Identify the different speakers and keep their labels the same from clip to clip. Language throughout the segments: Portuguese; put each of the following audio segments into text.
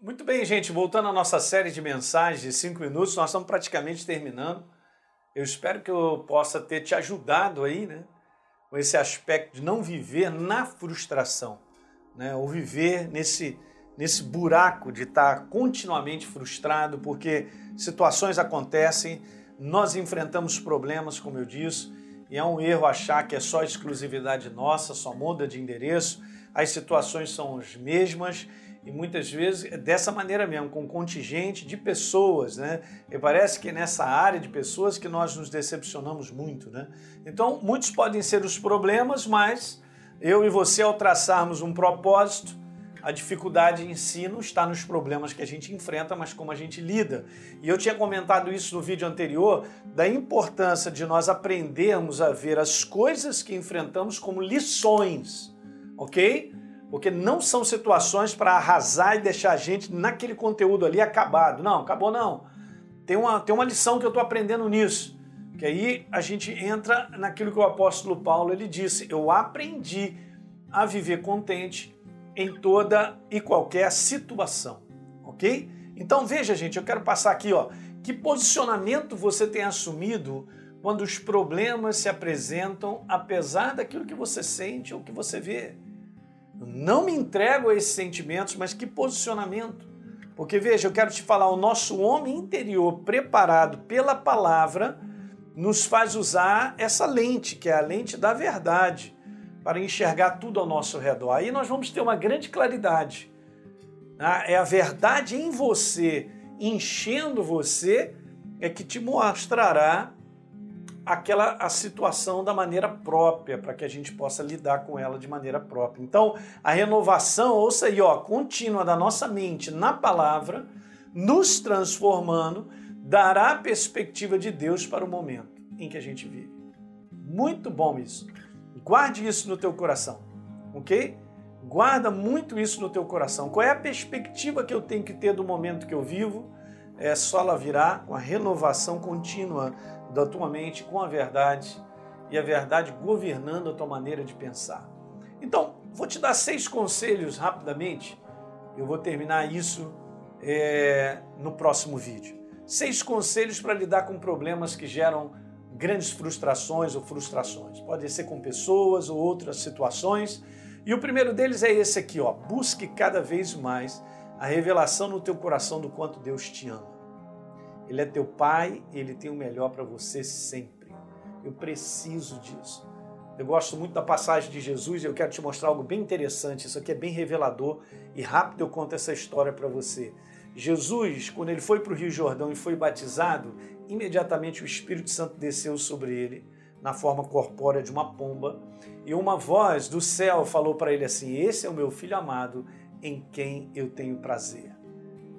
Speaker 1: Muito bem, gente. Voltando à nossa série de mensagens de cinco minutos, nós estamos praticamente terminando. Eu espero que eu possa ter te ajudado aí, né? Com esse aspecto de não viver na frustração, né? Ou viver nesse, nesse buraco de estar continuamente frustrado, porque situações acontecem, nós enfrentamos problemas, como eu disse, e é um erro achar que é só exclusividade nossa, só muda de endereço. As situações são as mesmas e muitas vezes é dessa maneira mesmo, com contingente de pessoas, né? E parece que nessa área de pessoas que nós nos decepcionamos muito, né? Então, muitos podem ser os problemas, mas eu e você, ao traçarmos um propósito, a dificuldade em si não está nos problemas que a gente enfrenta, mas como a gente lida. E eu tinha comentado isso no vídeo anterior, da importância de nós aprendermos a ver as coisas que enfrentamos como lições, ok? Porque não são situações para arrasar e deixar a gente naquele conteúdo ali acabado. Não, acabou não. Tem uma, tem uma lição que eu estou aprendendo nisso. Que aí a gente entra naquilo que o apóstolo Paulo ele disse: Eu aprendi a viver contente em toda e qualquer situação. Ok? Então veja, gente, eu quero passar aqui, ó. Que posicionamento você tem assumido quando os problemas se apresentam, apesar daquilo que você sente ou que você vê? Não me entrego a esses sentimentos, mas que posicionamento. Porque veja, eu quero te falar, o nosso homem interior preparado pela palavra nos faz usar essa lente, que é a lente da verdade, para enxergar tudo ao nosso redor. Aí nós vamos ter uma grande claridade. Né? É a verdade em você, enchendo você, é que te mostrará aquela a situação da maneira própria, para que a gente possa lidar com ela de maneira própria. Então, a renovação, ouça aí, ó, contínua da nossa mente na palavra, nos transformando, dará a perspectiva de Deus para o momento em que a gente vive. Muito bom isso. Guarde isso no teu coração, ok? Guarda muito isso no teu coração. Qual é a perspectiva que eu tenho que ter do momento que eu vivo? É só ela virá com a renovação contínua da tua mente com a verdade e a verdade governando a tua maneira de pensar. Então, vou te dar seis conselhos rapidamente. Eu vou terminar isso é, no próximo vídeo. Seis conselhos para lidar com problemas que geram grandes frustrações ou frustrações. Pode ser com pessoas ou outras situações. E o primeiro deles é esse aqui, ó. Busque cada vez mais a revelação no teu coração do quanto Deus te ama. Ele é teu pai, ele tem o melhor para você sempre. Eu preciso disso. Eu gosto muito da passagem de Jesus e eu quero te mostrar algo bem interessante. Isso aqui é bem revelador e rápido eu conto essa história para você. Jesus, quando ele foi para o Rio Jordão e foi batizado, imediatamente o Espírito Santo desceu sobre ele na forma corpórea de uma pomba e uma voz do céu falou para ele assim: Esse é o meu filho amado em quem eu tenho prazer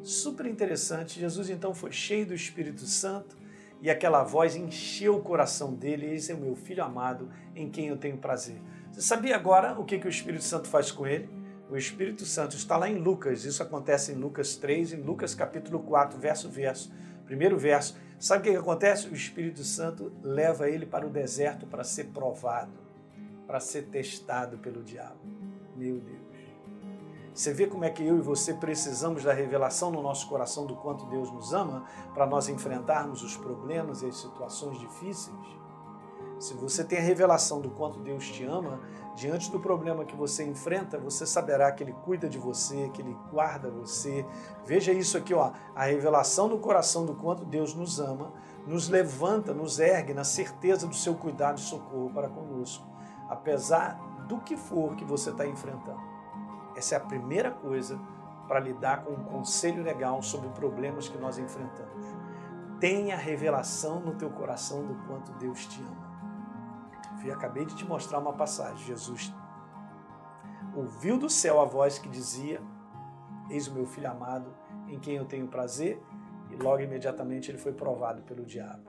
Speaker 1: super interessante. Jesus então foi cheio do Espírito Santo e aquela voz encheu o coração dele. Esse é o meu filho amado em quem eu tenho prazer. Você sabia agora o que, que o Espírito Santo faz com ele? O Espírito Santo está lá em Lucas, isso acontece em Lucas 3, em Lucas capítulo 4, verso verso. Primeiro verso. Sabe o que, que acontece? O Espírito Santo leva ele para o deserto para ser provado, para ser testado pelo diabo. Meu Deus. Você vê como é que eu e você precisamos da revelação no nosso coração do quanto Deus nos ama para nós enfrentarmos os problemas e as situações difíceis? Se você tem a revelação do quanto Deus te ama, diante do problema que você enfrenta, você saberá que Ele cuida de você, que Ele guarda você. Veja isso aqui, ó, a revelação no coração do quanto Deus nos ama, nos levanta, nos ergue na certeza do seu cuidado e socorro para conosco, apesar do que for que você está enfrentando. Essa é a primeira coisa para lidar com um conselho legal sobre problemas que nós enfrentamos. Tenha revelação no teu coração do quanto Deus te ama. Eu acabei de te mostrar uma passagem. Jesus ouviu do céu a voz que dizia: Eis o meu filho amado, em quem eu tenho prazer, e logo imediatamente ele foi provado pelo diabo.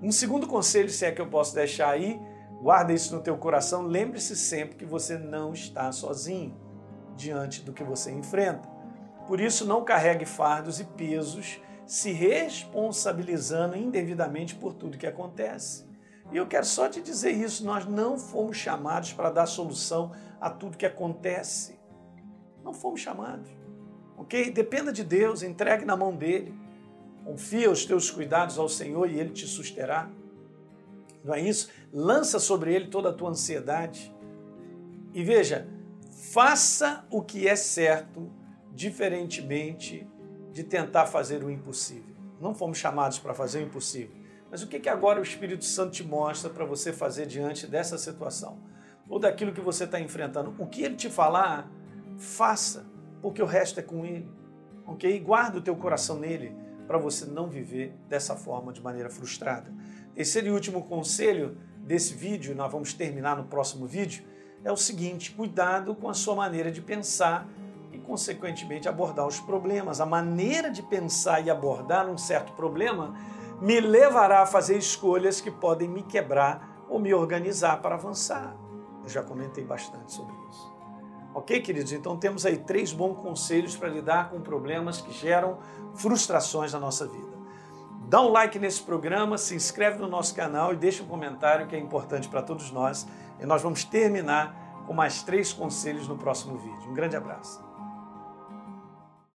Speaker 1: Um segundo conselho, se é que eu posso deixar aí, guarda isso no teu coração, lembre-se sempre que você não está sozinho diante do que você enfrenta. Por isso, não carregue fardos e pesos, se responsabilizando indevidamente por tudo que acontece. E eu quero só te dizer isso: nós não fomos chamados para dar solução a tudo que acontece. Não fomos chamados. ok? Dependa de Deus, entregue na mão dele. Confia os teus cuidados ao Senhor e ele te susterá. Não é isso? Lança sobre ele toda a tua ansiedade. E veja, faça o que é certo, diferentemente de tentar fazer o impossível. Não fomos chamados para fazer o impossível. Mas o que, que agora o Espírito Santo te mostra para você fazer diante dessa situação? Ou daquilo que você está enfrentando? O que ele te falar, faça, porque o resto é com ele. Ok? Guarda o teu coração nele para você não viver dessa forma, de maneira frustrada. Terceiro e último conselho desse vídeo, nós vamos terminar no próximo vídeo, é o seguinte: cuidado com a sua maneira de pensar e, consequentemente, abordar os problemas. A maneira de pensar e abordar um certo problema me levará a fazer escolhas que podem me quebrar ou me organizar para avançar. Eu já comentei bastante sobre isso. Ok, queridos? Então temos aí três bons conselhos para lidar com problemas que geram frustrações na nossa vida. Dá um like nesse programa, se inscreve no nosso canal e deixa um comentário que é importante para todos nós. E nós vamos terminar com mais três conselhos no próximo vídeo. Um grande abraço.